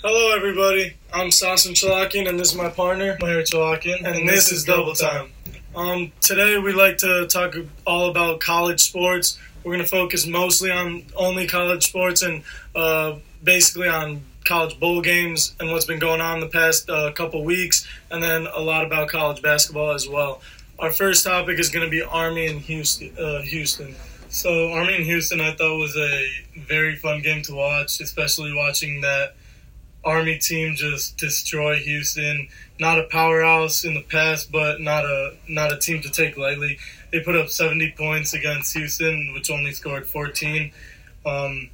Hello, everybody. I'm Sasan Chalakian, and this is my partner, Mayor Chalakian, and, this, is Double Time. Um, today, we like to talk all about college sports. We're going to focus mostly on only college sports and uh, basically on college bowl games and what's been going on the past uh, couple weeks, and then a lot about college basketball as well. Our first topic is going to be Army and Houston. Uh, Houston. So Army and Houston, I thought was a very fun game to watch, especially watching that Army team just destroy Houston. Not a powerhouse in the past, but not a not a team to take lightly. They put up 70 points against Houston, which only scored 14. Um,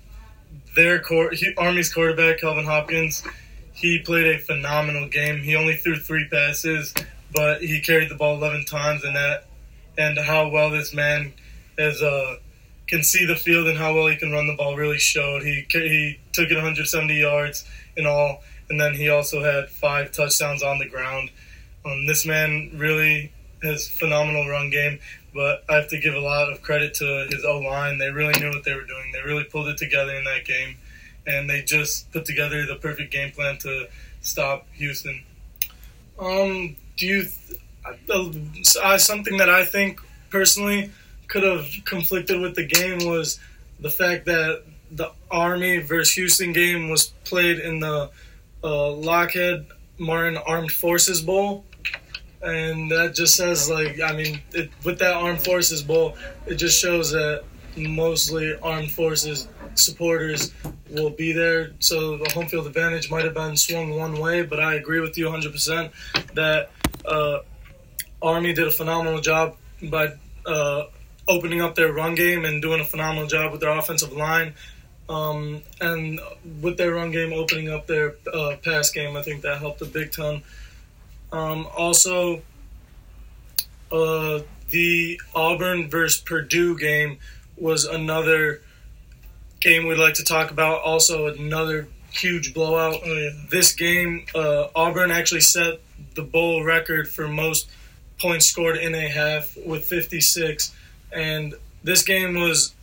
their Army's quarterback, Kelvin Hopkins, he played a phenomenal game. He only threw three passes, but he carried the ball 11 times, and that and how well this man has uh, can see the field and how well he can run the ball really showed. He he took it 170 yards in all, and then he also had five touchdowns on the ground. Um, this man really has phenomenal run game, but I have to give a lot of credit to his O line. They really knew what they were doing. They really pulled it together in that game, and they just put together the perfect game plan to stop Houston. Um, do you? Th- uh, something that I think personally could have conflicted with the game was the fact that the Army versus Houston game was played in the uh, Lockheed Martin Armed Forces Bowl, and that just says like I mean it, with that Armed Forces Bowl, it just shows that mostly Armed Forces supporters will be there. So the home field advantage might have been swung one way, but I agree with you 100% that uh, Army did a phenomenal job by uh, opening up their run game and doing a phenomenal job with their offensive line. Um, and with their run game opening up their uh, pass game, I think that helped a big ton. Um, also, uh, the Auburn versus Purdue game was another game we'd like to talk about. Also, another huge blowout. Oh, yeah. This game, uh, Auburn actually set the bowl record for most points scored in a half with 56. And this game was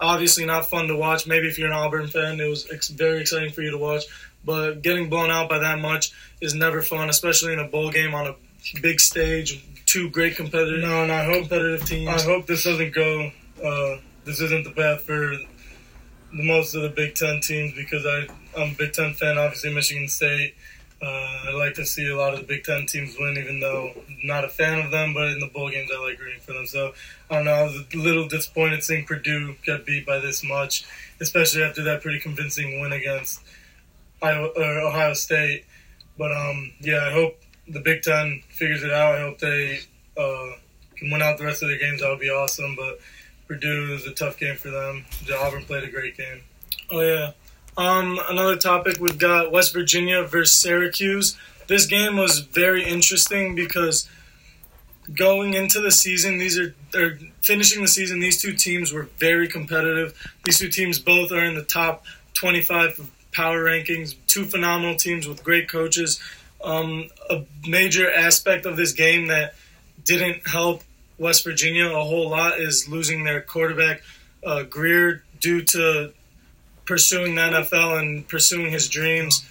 obviously not fun to watch. Maybe if you're an Auburn fan, it was ex- very exciting for you to watch. But getting blown out by that much is never fun, especially in a bowl game on a big stage. Two great competitive, no, and I hope competitive teams. I hope this doesn't go. Uh, this isn't the path for the most of the Big Ten teams because I, I'm a Big Ten fan. Obviously, Michigan State. Uh, I like to see a lot of the Big Ten teams win, even though I'm not a fan of them. But in the bowl games, I like rooting for them. So I don't know. I was a little disappointed seeing Purdue get beat by this much, especially after that pretty convincing win against Ohio State. But um, yeah, I hope the Big Ten figures it out. I hope they uh, can win out the rest of their games. That would be awesome. But Purdue is a tough game for them. Auburn played a great game. Oh yeah. Um, another topic we've got West Virginia versus Syracuse. This game was very interesting because going into the season, these are they're finishing the season. These two teams were very competitive. These two teams both are in the top 25 power rankings. Two phenomenal teams with great coaches. Um, a major aspect of this game that didn't help West Virginia a whole lot is losing their quarterback uh, Grier due to pursuing the NFL and pursuing his dreams.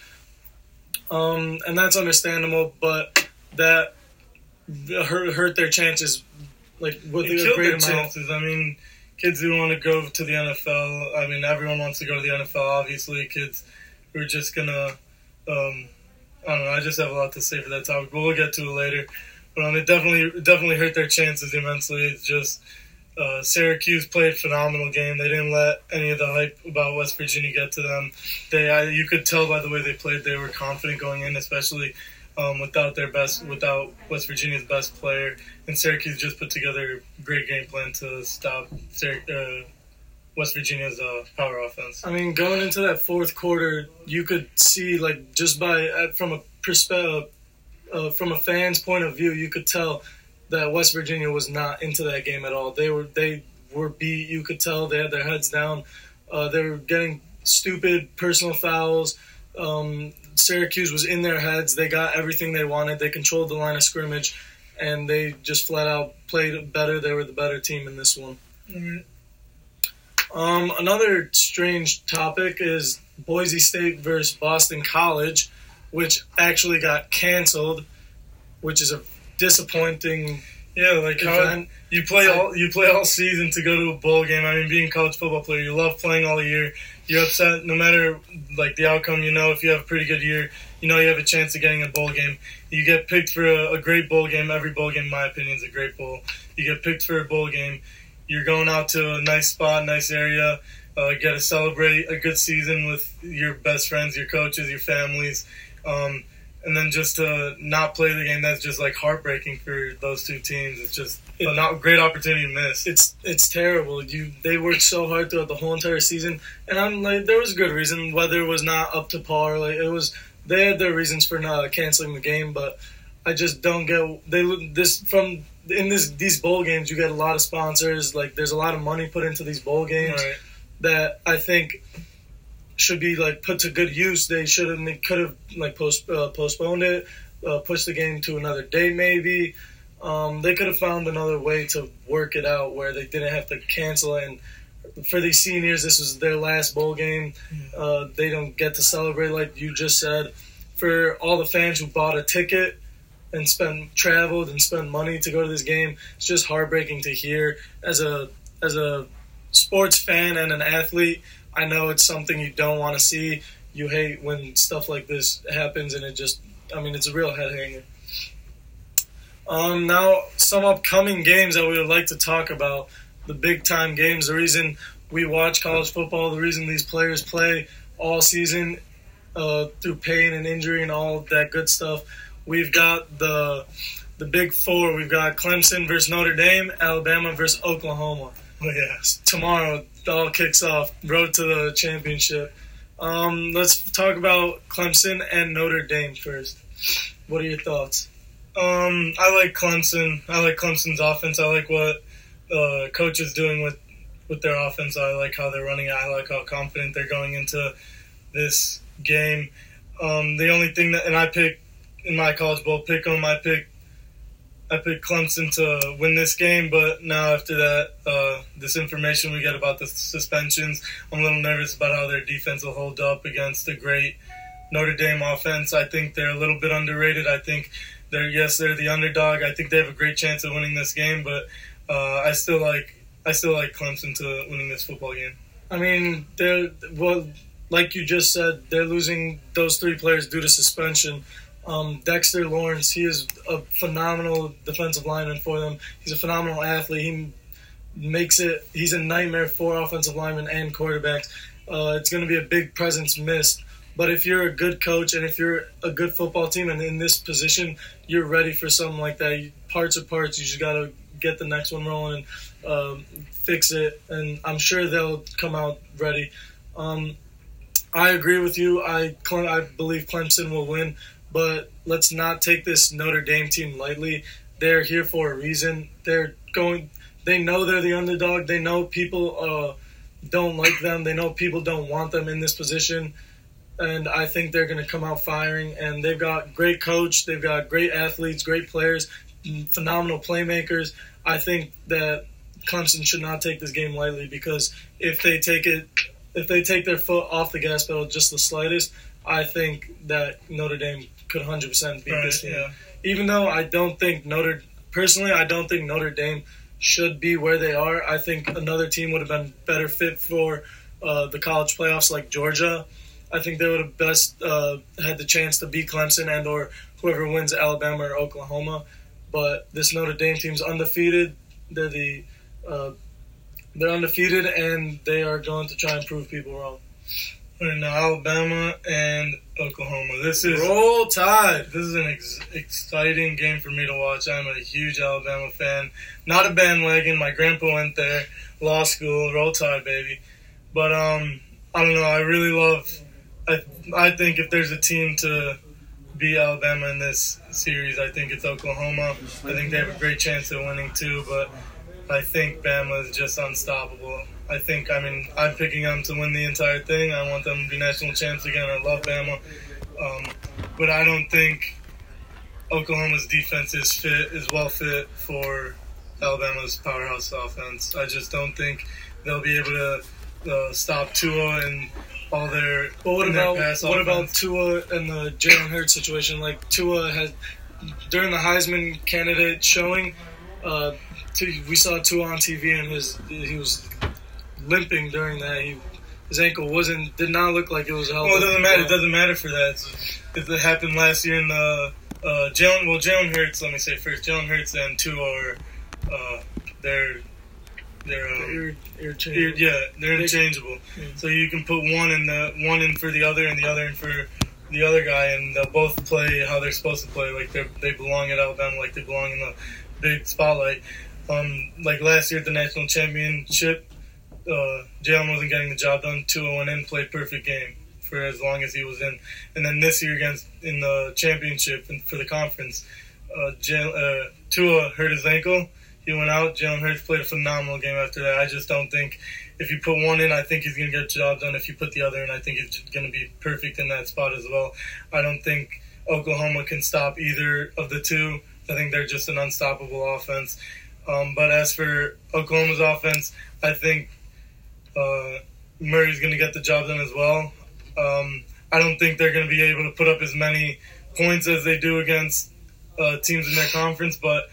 Um, and that's understandable, but that hurt, hurt their chances like with it a great amount. Chances. I mean, kids who want to go to the NFL. I mean, everyone wants to go to the NFL. Obviously, kids who are just gonna. Um, I don't know. I just have a lot to say for that topic, but we'll get to it later. But um, it definitely definitely hurt their chances immensely. It's just uh, Syracuse played phenomenal game. They didn't let any of the hype about West Virginia get to them. They, I, you could tell by the way they played, they were confident going in, especially um, without their best, without West Virginia's best player. And Syracuse just put together a great game plan to stop uh, West Virginia's uh, power offense. I mean, going into that fourth quarter, you could see like just by uh, from a perspective, uh, from a fan's point of view, you could tell that West Virginia was not into that game at all. They were they were beat. You could tell they had their heads down. Uh, they were getting stupid personal fouls. Um, Syracuse was in their heads. They got everything they wanted. They controlled the line of scrimmage, and they just flat out played better. They were the better team in this one. Mm-hmm. Um, another strange topic is Boise State versus Boston College, which actually got canceled, which is a disappointing. Yeah, like how event. you play all you play all season to go to a bowl game. I mean, being a college football player, you love playing all year. You're upset no matter like the outcome. You know, if you have a pretty good year, you know you have a chance of getting a bowl game. You get picked for a, a great bowl game. Every bowl game, in my opinion, is a great bowl. You get picked for a bowl game. You're going out to a nice spot, nice area. Uh, get to celebrate a good season with your best friends, your coaches, your families. Um, and then just to not play the game, that's just like heartbreaking for those two teams. It's just a not great opportunity to miss. It's it's terrible. You they worked so hard throughout the whole entire season, and I'm like, there was a good reason. Weather was not up to par. Like it was, they had their reasons for not canceling the game, but I just don't get they this from in this these bowl games. You get a lot of sponsors. Like there's a lot of money put into these bowl games Right. that I think should be like put to good use. They should have they could have like post uh, postponed it, uh, pushed the game to another date maybe. Um, they could have found another way to work it out where they didn't have to cancel it. And for these seniors, this was their last bowl game. Uh, they don't get to celebrate like you just said. For all the fans who bought a ticket and spent traveled and spent money to go to this game, it's just heartbreaking to hear. As a as a sports fan and an athlete, I know it's something you don't want to see. You hate when stuff like this happens, and it just, I mean, it's a real head hanger. Um, now, some upcoming games that we would like to talk about, the big time games, the reason we watch college football, the reason these players play all season uh, through pain and injury and all that good stuff. We've got the the big four. We've got Clemson versus Notre Dame, Alabama versus Oklahoma Oh, yeah. tomorrow it all kicks off road to the championship um, let's talk about clemson and notre dame first what are your thoughts Um, I like Clemson. I like Clemson's offense. I like what uh, coach is doing with with their offense. I like how they're running. I like how confident they're going into this game. Um, the only thing that, and I pick in my college bowl pick 'em. I pick I picked Clemson to win this game, but now after that, uh, this information we get about the suspensions, I'm a little nervous about how their defense will hold up against a great Notre Dame offense. I think they're a little bit underrated. I think they're yes, they're the underdog. I think they have a great chance of winning this game, but uh, I still like I still like Clemson to winning this football game. i mean they're well like you just said they're losing those three players due to suspension um, dexter lawrence he is a phenomenal defensive lineman for them. He's a phenomenal athlete. He makes it he's a nightmare for offensive linemen and quarterbacks. Uh, it's going to be a big presence missed but if you're a good coach and if you're a good football team and in this position you're ready for something like that. Parts are parts. You just got to get the next one rolling and um, fix it and i'm sure they'll come out ready. Um, i agree with you. I, I believe clemson will win but let's not take this notre dame team lightly. They're here for a reason. They're going they know they're the underdog. They know people uh, don't like them. They know people don't want them in this position. And I think they're going to come out firing. And they've got great coach, they've got great athletes, great players, phenomenal playmakers. I think that Clemson should not take this game lightly because if they take it, if they take their foot off the gas pedal just the slightest, I think that Notre Dame could 100% beat this game. yeah. Even though I don't think Notre, personally, I don't think Notre Dame should be where they are. I think another team would have been better fit for uh, the college playoffs, like Georgia. I think they would have best uh, had the chance to beat Clemson and or whoever wins Alabama or Oklahoma. But this Notre Dame team's undefeated. They're the uh, they're undefeated and they are going to try and prove people wrong. Now, Alabama and Oklahoma. This is Roll Tide. this is an ex- exciting game for me to watch. I'm a huge Alabama fan. Not a bandwagon. My grandpa went there, law school, roll tide, baby. But um, I don't know. I really love. I I think if there's a team to beat Alabama in this series, I think it's Oklahoma. I think they have a great chance of winning too. But I think Bama is just unstoppable. I think. I mean, I'm picking them to win the entire thing. I want them to be national champs again. I love Bama. Um, but I don't think Oklahoma's defense is fit is well fit for Alabama's powerhouse offense. I just don't think they'll be able to uh, stop Tua and all their. What about what about. Tua and the Jalen Hurts situation? Like Tua had during the Heisman candidate showing, uh, we saw Tua on TV and his he was limping during that. He, his ankle wasn't did not look like it was healthy. Well, it doesn't matter. It doesn't matter for that. It, happened last year in the uh, Jalen. Well, Jalen Hurts. Let me say first, Jalen Hurts and Tua are uh, they're they're um, You're- yeah, they're interchangeable. So you can put one in the one in for the other and the other in for the other guy, and they'll both play how they're supposed to play. Like they they belong at Alabama, like they belong in the big spotlight. Um, like last year at the national championship, uh, Jalen wasn't getting the job done. Tua went in, played perfect game for as long as he was in, and then this year against in the championship and for the conference, uh, Jalen, uh, Tua hurt his ankle. He went out. Jalen Hurts played a phenomenal game after that. I just don't think if you put one in, I think he's going to get the job done. If you put the other in, I think he's going to be perfect in that spot as well. I don't think Oklahoma can stop either of the two. I think they're just an unstoppable offense. Um, but as for Oklahoma's offense, I think uh, Murray's going to get the job done as well. Um, I don't think they're going to be able to put up as many points as they do against uh, teams in their conference, but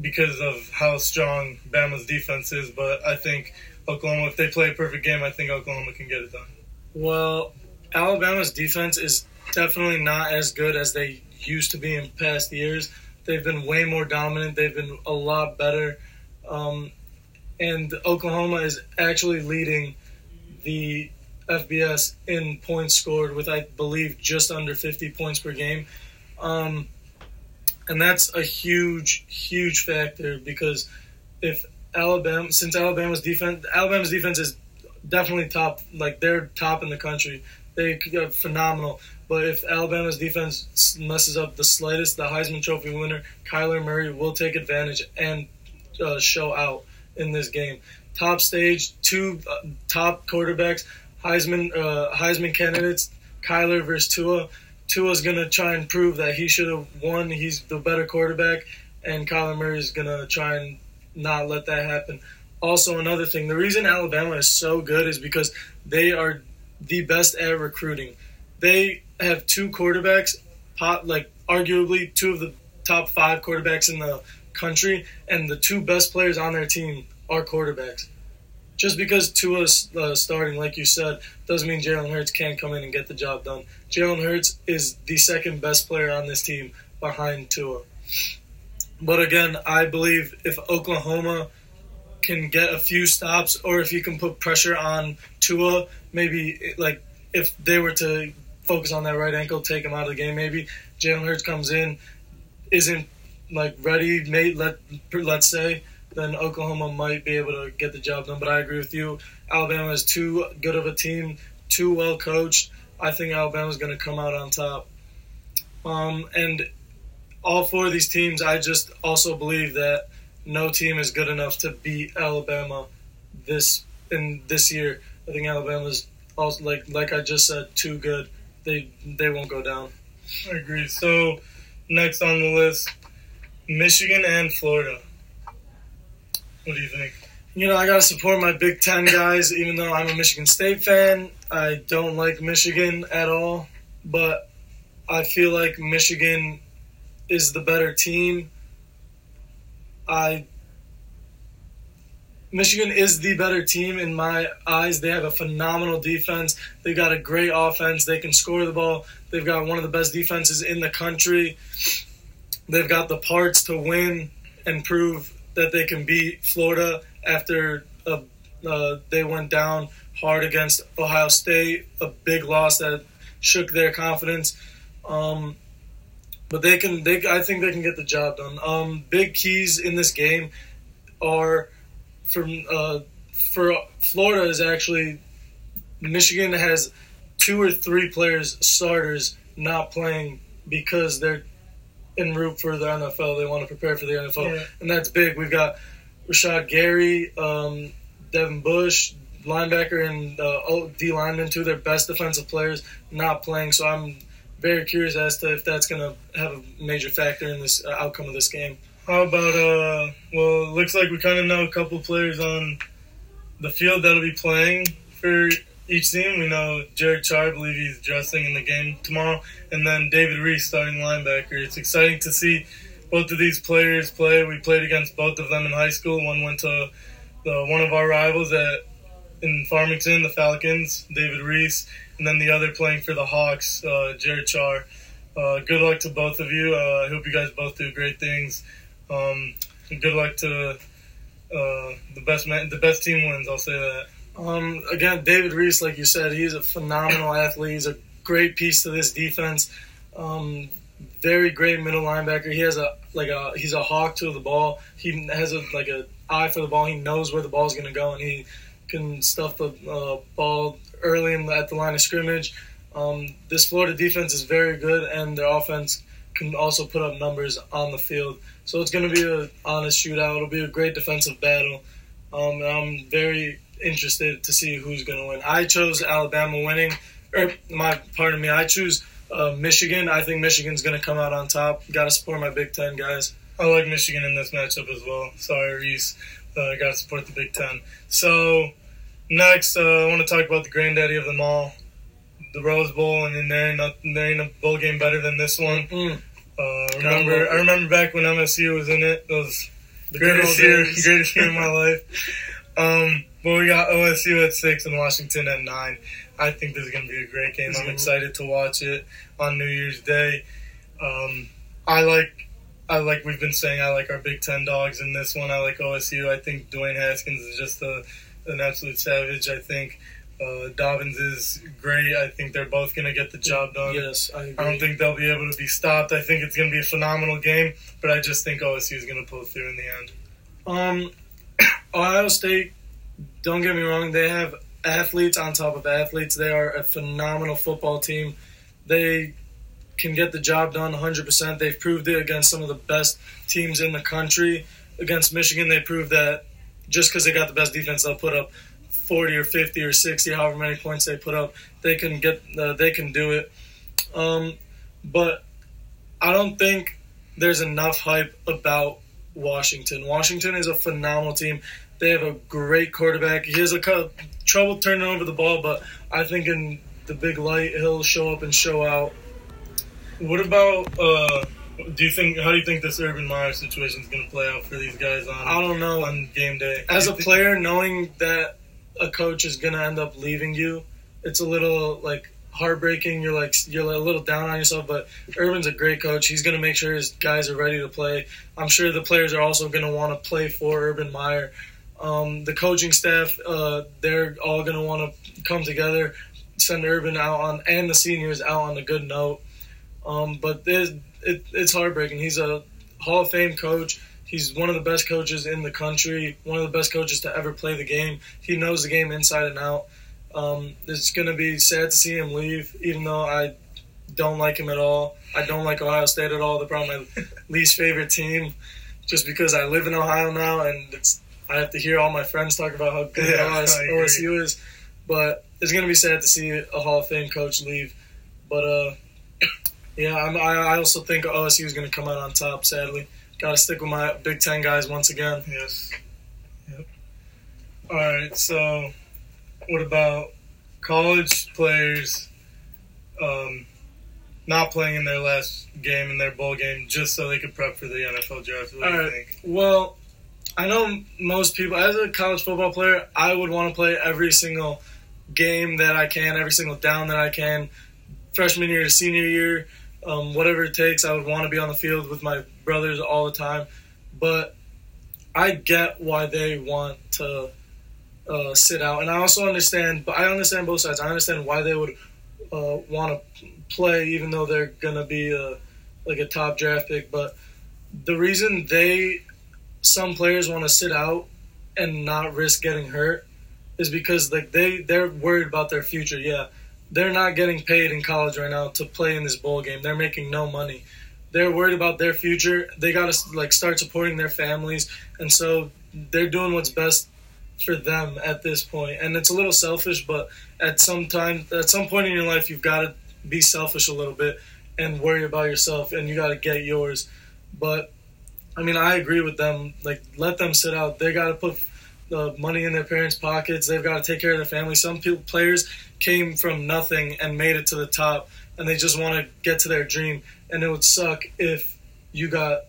because of how strong Bama's defense is. But I think Oklahoma, if they play a perfect game, I think Oklahoma can get it done. Well, Alabama's defense is definitely not as good as they used to be in past years. They've been way more dominant. They've been a lot better. Um, and Oklahoma is actually leading the FBS in points scored with, I believe, just under 50 points per game. Um, and that's a huge, huge factor because if Alabama, since Alabama's defense, Alabama's defense is definitely top, like they're top in the country. They are phenomenal. But if Alabama's defense messes up the slightest, the Heisman Trophy winner, Kyler Murray, will take advantage and uh, show out in this game. Top stage, two uh, top quarterbacks, Heisman uh, Heisman candidates, Kyler versus Tua. Tua's gonna try and prove that he should have won. He's the better quarterback, and Kyler Murray's gonna try and not let that happen. Also, another thing, the reason Alabama is so good is because they are the best at recruiting. They have two quarterbacks, like arguably two of the top five quarterbacks in the country, and the two best players on their team are quarterbacks. Just because Tua's uh, starting, like you said, doesn't mean Jalen Hurts can't come in and get the job done. Jalen Hurts is the second best player on this team behind Tua. But again, I believe if Oklahoma can get a few stops, or if you can put pressure on Tua, maybe like if they were to focus on that right ankle, take him out of the game, maybe Jalen Hurts comes in, isn't like ready, made let let's say, then Oklahoma might be able to get the job done. But I agree with you. Alabama is too good of a team, too well coached. I think Alabama's going to come out on top. Um, and all four of these teams, I just also believe that no team is good enough to beat Alabama this in this year. I think Alabama's also like like I just said, too good. They they won't go down. I agree. So next on the list, Michigan and Florida. What do you think? You know, I gotta support my Big Ten guys, even though I'm a Michigan State fan. I don't like Michigan at all, but I feel like Michigan is the better team. I Michigan is the better team in my eyes. They have a phenomenal defense. They've got a great offense. They can score the ball. They've got one of the best defenses in the country. They've got the parts to win and prove that they can beat Florida after uh, uh, they went down hard against Ohio State, a big loss that shook their confidence. Um, but they can. They, I think they can get the job done. Um, big keys in this game are from uh, for Florida is actually Michigan has two or three players starters not playing because they're en route for the NFL. They want to prepare for the NFL, Yeah. and that's big. We've got Rashan Gary, um, Devin Bush, linebacker, and uh, O- D lineman, two of their best defensive players, not playing. So I'm very curious as to if that's going to have a major factor in this uh, outcome of this game. How about uh? Well, it looks like we kind of know a couple players on the field that'll be playing for each team. We know Jared Char, I believe he's dressing in the game tomorrow, and then David Reese starting linebacker. It's exciting to see both of these players play. We played against both of them in high school. One went to the, one of our rivals at in Farmington, the Falcons, David Reese, and then the other playing for the Hawks, uh, Jared Char. Uh, good luck to both of you. Uh, I hope you guys both do great things. Um, good luck to uh, the best man, the best team wins. I'll say that. Um, again, David Reese, like you said, he's a phenomenal athlete. He's a great piece to this defense. Um, very great middle linebacker. He has a like a he's a hawk to the ball. He has a like a eye for the ball. He knows where the ball is going to go, and he can stuff the uh, ball early in, at the line of scrimmage. Um, this Florida defense is very good, and their offense can also put up numbers on the field. So it's going to be an honest shootout. It'll be a great defensive battle. Um, I'm very interested to see who's going to win. I chose Alabama winning, or my pardon me, I choose uh, Michigan. I think Michigan's going to come out on top. Got to support my Big Ten guys. I like Michigan in this matchup as well. Sorry, Reese. Uh, Got to support the Big Ten. So next, uh, I want to talk about the granddaddy of them all, the Rose Bowl, and then there ain't, not, there ain't a bowl game better than this one. Mm. Uh, remember, I remember back when MSU was in it. It was the greatest year, greatest year of my life. Um, but we got OSU at six and Washington at nine. I think this is going to be a great game. I'm excited to watch it on New Year's Day. Um, I like, I like we've been saying, I like our Big Ten dogs in this one. I like OSU. I think Dwayne Haskins is just a, an absolute savage. I think uh, Dobbins is great. I think they're both going to get the job done. Yes, I, I don't think they'll be able to be stopped. I think it's going to be a phenomenal game, but I just think OSU is going to pull through in the end. Um, Ohio State. Don't get me wrong; they have athletes on top of athletes. They are a phenomenal football team. They can get the job done 100%. They've proved it against some of the best teams in the country. Against Michigan, they proved that just because they got the best defense, they'll put up 40 or 50 or 60, however many points they put up. They can get, uh, they can do it. Um, but I don't think there's enough hype about Washington. Washington is a phenomenal team. They have a great quarterback. He has a co- trouble turning over the ball, but I think in the big light, he'll show up and show out. What about? Uh, do you think? How do you think this Urban Meyer situation is going to play out for these guys on? I don't know. on game day. As a player, knowing that a coach is gonna end up leaving you, it's a little like heartbreaking. You're like you're a little down on yourself, but Urban's a great coach. He's gonna make sure his guys are ready to play. I'm sure the players are also gonna want to play for Urban Meyer. Um, the coaching staff, uh, they're all gonna want to come together, send Urban out on, and the seniors out on a good note. Um, but there's, it, it's heartbreaking. He's a Hall of Fame coach. He's one of the best coaches in the country, one of the best coaches to ever play the game. He knows the game inside and out. Um, it's going to be sad to see him leave, even though I don't like him at all. I don't like Ohio State at all. They're probably my least favorite team, just because I live in Ohio now, and it's I have to hear all my friends talk about how good Yeah, OS. OSU is. But it's going to be sad to see a Hall of Fame coach leave. But uh, yeah, I'm, I I also think OSU is going to come out on top. Sadly, got to stick with my Big Ten guys once again. Yes. Yep. All right. So, what about college players um, not playing in their last game in their bowl game just so they could prep for the NFL draft? What do you right. think? Well, I know most people, as a college football player, I would want to play every single game that I can, every single down that I can, freshman year to senior year, um, whatever it takes. I would want to be on the field with my brothers all the time. But I get why they want to uh, sit out, and I also understand. But I understand both sides. I understand why they would uh, want to play, even though they're gonna be a, like a top draft pick. But the reason they some players want to sit out and not risk getting hurt is because like they they're worried about their future. Yeah, they're not getting paid in college right now to play in this bowl game. They're making no money. They're worried about their future. They got to like start supporting their families, and so they're doing what's best for them at this point. And it's a little selfish, but at some time, at some point in your life, you've got to be selfish a little bit and worry about yourself, and you got to get yours. But I mean, I agree with them. Like, let them sit out. They got to put the money in their parents' pockets. They've got to take care of their family. Some people, players came from nothing and made it to the top, and they just want to get to their dream. And it would suck if you got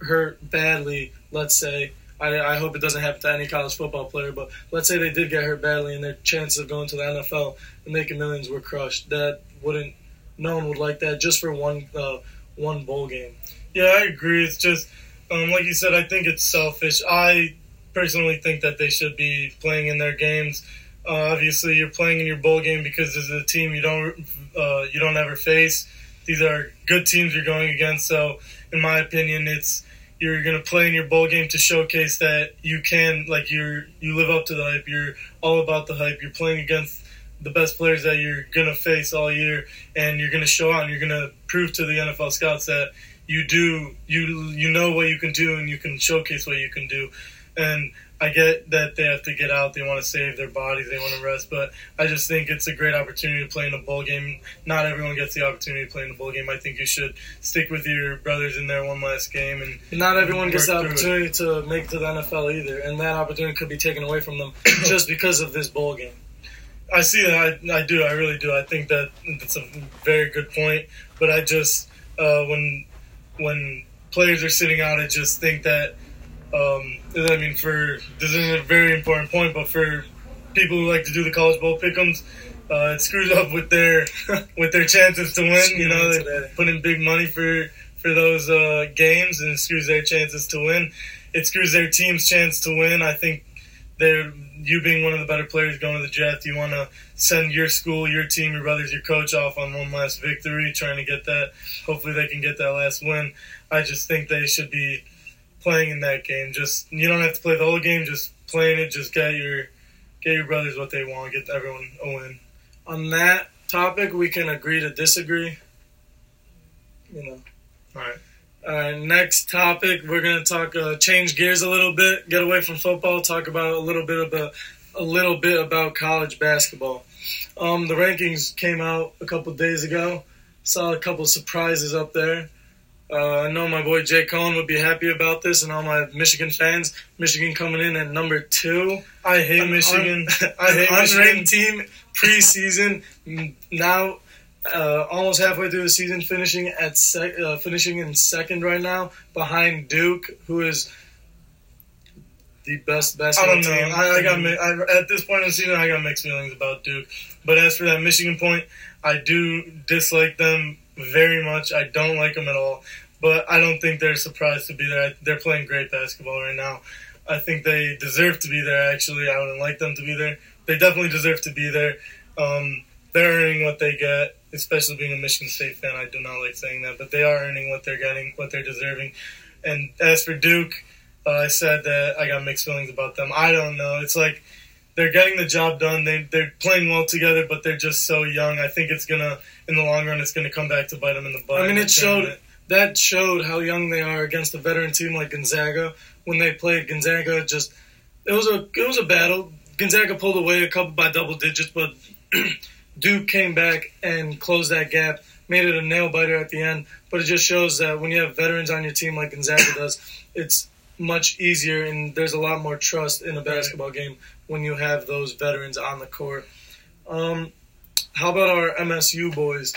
hurt badly. Let's say. I, I hope it doesn't happen to any college football player, but let's say they did get hurt badly and their chances of going to the NFL and making millions were crushed. That wouldn't. No one would like that just for one uh, one bowl game. Yeah, I agree. It's just um, like you said. I think it's selfish. I personally think that they should be playing in their games. Obviously, you're playing in your bowl game because this is a team you don't uh, you don't ever face. These are good teams you're going against. So, in my opinion, it's you're going to play in your bowl game to showcase that you can like you're you live up to the hype. You're all about the hype. You're playing against the best players that you're going to face all year, and you're going to show out. and You're going to prove to the NFL scouts that you do you you know what you can do and you can showcase what you can do. And I get that they have to get out, they want to save their bodies, they want to rest, but I just think it's a great opportunity to play in a bowl game. Not everyone gets the opportunity to play in a bowl game. I think you should stick with your brothers in there one last game and not everyone gets the opportunity it. to make it to the NFL either, and that opportunity could be taken away from them just because of this bowl game. I see that. I, I do. I really do. I think that that's a very good point. But I just uh, when when players are sitting out, I just think that um, I mean, for this is a very important point, but for people who like to do the college bowl pickums, uh, it screws up with their with their chances to win. You know, they put in big money for for those uh, games, and it screws their chances to win. It screws their team's chance to win. I think they're you being one of the better players going to the Jets, you want to send your school, your team, your brothers, your coach off on one last victory, trying to get that. Hopefully, they can get that last win. I just think they should be playing in that game. Just you don't have to play the whole game. Just playing it. Just get your get your brothers what they want. Get everyone a win. On that topic, we can agree to disagree. You know. All right. All right. Next topic, we're gonna talk. Uh, change gears a little bit. Get away from football. Talk about a little bit about a little bit about college basketball. Um, the rankings came out a couple days ago. Saw a couple surprises up there. Uh, I know my boy Jay Cohen would be happy about this, and all my Michigan fans. Michigan coming in at number two. I hate an Michigan. Un- I hate Michigan team preseason. Now, uh, almost halfway through the season, finishing at sec- uh, finishing in second right now, behind Duke, who is the best basketball I don't know. I, I got I, at this point in the season, I got mixed feelings about Duke. But as for that Michigan point, I do dislike them very much. I don't like them at all, but I don't think they're surprised to be there. They're playing great basketball right now. I think they deserve to be there. Actually, I wouldn't like them to be there. They definitely deserve to be there. Um, they're earning what they get, especially being a Michigan State fan. I do not like saying that, but they are earning what they're getting, what they're deserving. And as for Duke, uh, I said that I got mixed feelings about them. I don't know. It's like they're getting the job done. They they're playing well together, but they're just so young. I think it's gonna in the long run, it's gonna come back to bite them in the butt. I mean, it showed that showed how young they are against a veteran team like Gonzaga when they played Gonzaga. Just it was a it was a battle. Gonzaga pulled away a couple by double digits, but Duke came back and closed that gap, made it a nail biter at the end. But it just shows that when you have veterans on your team like Gonzaga does, it's much easier and there's a lot more trust in a basketball game when you have those veterans on the court. Um, how about our MSU boys?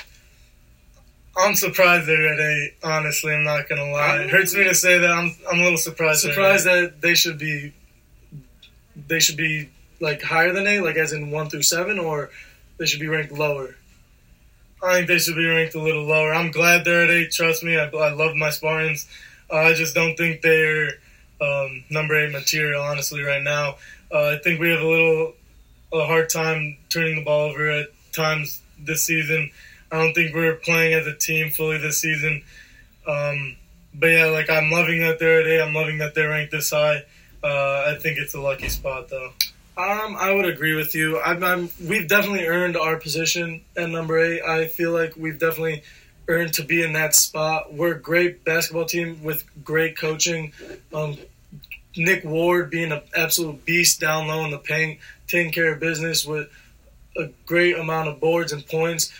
I'm surprised they're at eight. Honestly, I'm not gonna lie. It hurts me to say that. I'm I'm a little surprised. Surprised that they should be. They should be like higher than eight, like as in one through seven, or they should be ranked lower. I think they should be ranked a little lower. I'm glad they're at eight. Trust me, I, I love my Spartans. Uh, I just don't think they're um, number eight material. Honestly, right now, uh, I think we have a little a hard time turning the ball over at times this season. I don't think we're playing as a team fully this season. Um, but yeah, like I'm loving that they're at eight. I'm loving that they're ranked this high. Uh, I think it's a lucky spot though. Um, I would agree with you. I'm, I'm, we've definitely earned our position at number eight. I feel like we've definitely earned to be in that spot. We're a great basketball team with great coaching. Um, Nick Ward being an absolute beast down low in the paint, taking care of business with a great amount of boards and points.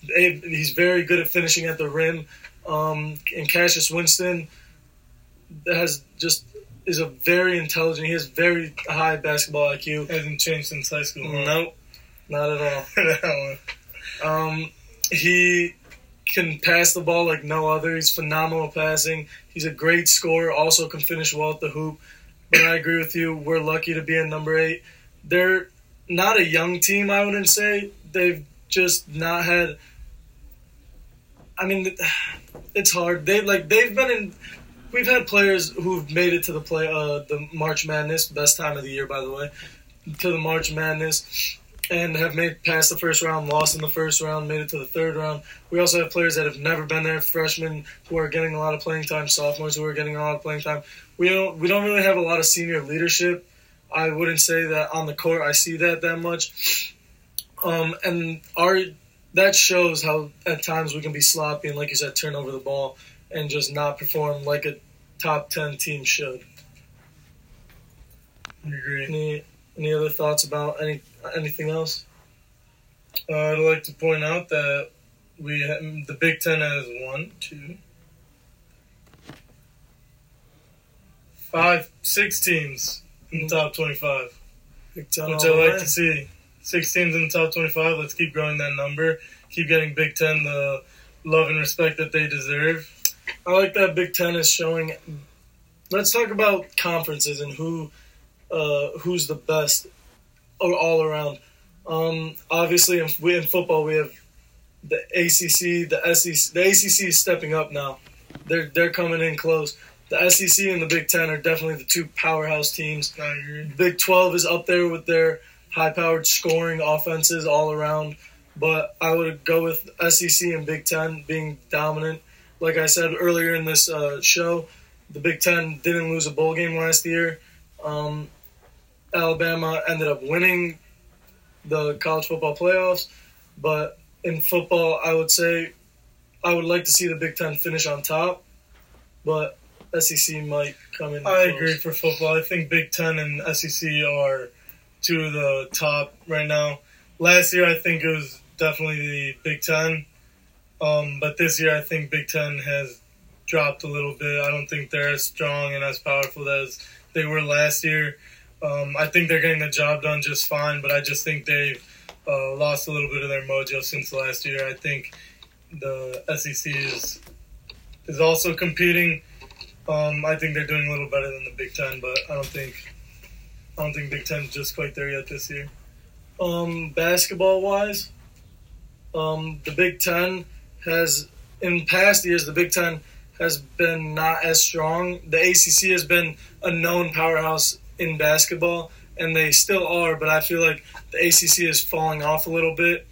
He's very good at finishing at the rim. Um, and Cassius Winston has just is a very intelligent. He has very high basketball IQ. Hasn't changed since high school. huh? Nope, not at all. Um, he can pass the ball like no other. He's phenomenal passing. He's a great scorer. Also can finish well at the hoop. But I agree with you. We're lucky to be in number eight. They're not a young team. I wouldn't say they've just not had. I mean, it's hard. They like they've been in. We've had players who've made it to the play, uh, the March Madness, best time of the year, by the way, to the March Madness, and have made past the first round, lost in the first round, made it to the third round. We also have players that have never been there, freshmen who are getting a lot of playing time, sophomores who are getting a lot of playing time. We don't we don't really have a lot of senior leadership. I wouldn't say that on the court I see that that much. Um, and our that shows how at times we can be sloppy and, like you said, turn over the ball and just not perform like a top ten team should. I agree. Any any other thoughts about any anything else? Uh, I'd like to point out that we ha the Big Ten has one, two, five, six teams in the top twenty-five, Big Ten which I like way. to see. Six teams in the top twenty-five. Let's keep growing that number. Keep getting Big Ten the love and respect that they deserve. I like that Big Ten is showing. Let's talk about conferences and who uh, who's the best all around. Um, obviously, in, we, in football, we have the ACC, the SEC. The ACC is stepping up now. They're they're coming in close. The SEC and the Big Ten are definitely the two powerhouse teams. I agree. Big 12 is up there with their high powered scoring offenses all around. But I would go with SEC and Big 10 being dominant. Like I said earlier in this uh, show, the Big 10 didn't lose a bowl game last year. Um, Alabama ended up winning the college football playoffs. But in football, I would say I would like to see the Big 10 finish on top. But SEC might come in. I close. agree for football. I think Big Ten and SEC are two of the top right now. Last year, I think it was definitely the Big Ten, um, but this year, I think Big Ten has dropped a little bit. I don't think they're as strong and as powerful as they were last year. Um, I think they're getting the job done just fine, but I just think they've uh, lost a little bit of their mojo since last year. I think the SEC is is also competing. Um, I think they're doing a little better than the Big Ten, but I don't think I don't think Big Ten's just quite there yet this year. um, basketball wise, um, the Big Ten has in past years the Big Ten has been not as strong. The ACC has been a known powerhouse in basketball, and they still are. But I feel like the ACC is falling off a little bit,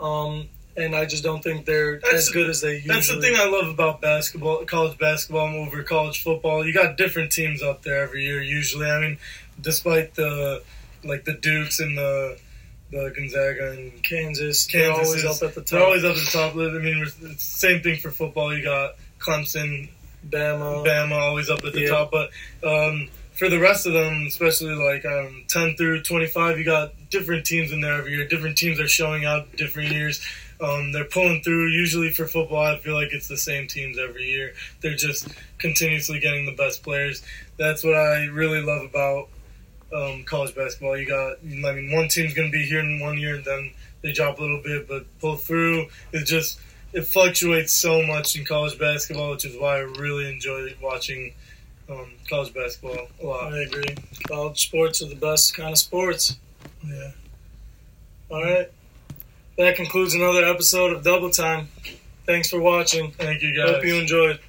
um, and I just don't think they're That's as the- good as they usually. That's the thing I love about basketball, college basketball over college football. You got different teams up there every year. Usually, I mean, despite the like the Dukes and the the Gonzaga and Kansas, Kansas always is- up at the top. they're always up at the top. I mean, it's the same thing for football. You got Clemson, Bama. Bama always up at the Yeah. top. But um, for the rest of them, especially like um, 10 through 25, you got different teams in there every year. Different teams are showing out different years. Um, they're pulling through. Usually for football, I feel like it's the same teams every year. They're just continuously getting the best players. That's what I really love about um, college basketball. You got, I mean, one team's going to be here in one year and then they drop a little bit, but pull through. It just it fluctuates so much in college basketball, which is why I really enjoy watching um, college basketball a lot. I agree. College sports are the best kind of sports. Yeah. All right. That concludes another episode of Double Time. Thanks for watching. Thank you guys. Hope you enjoyed.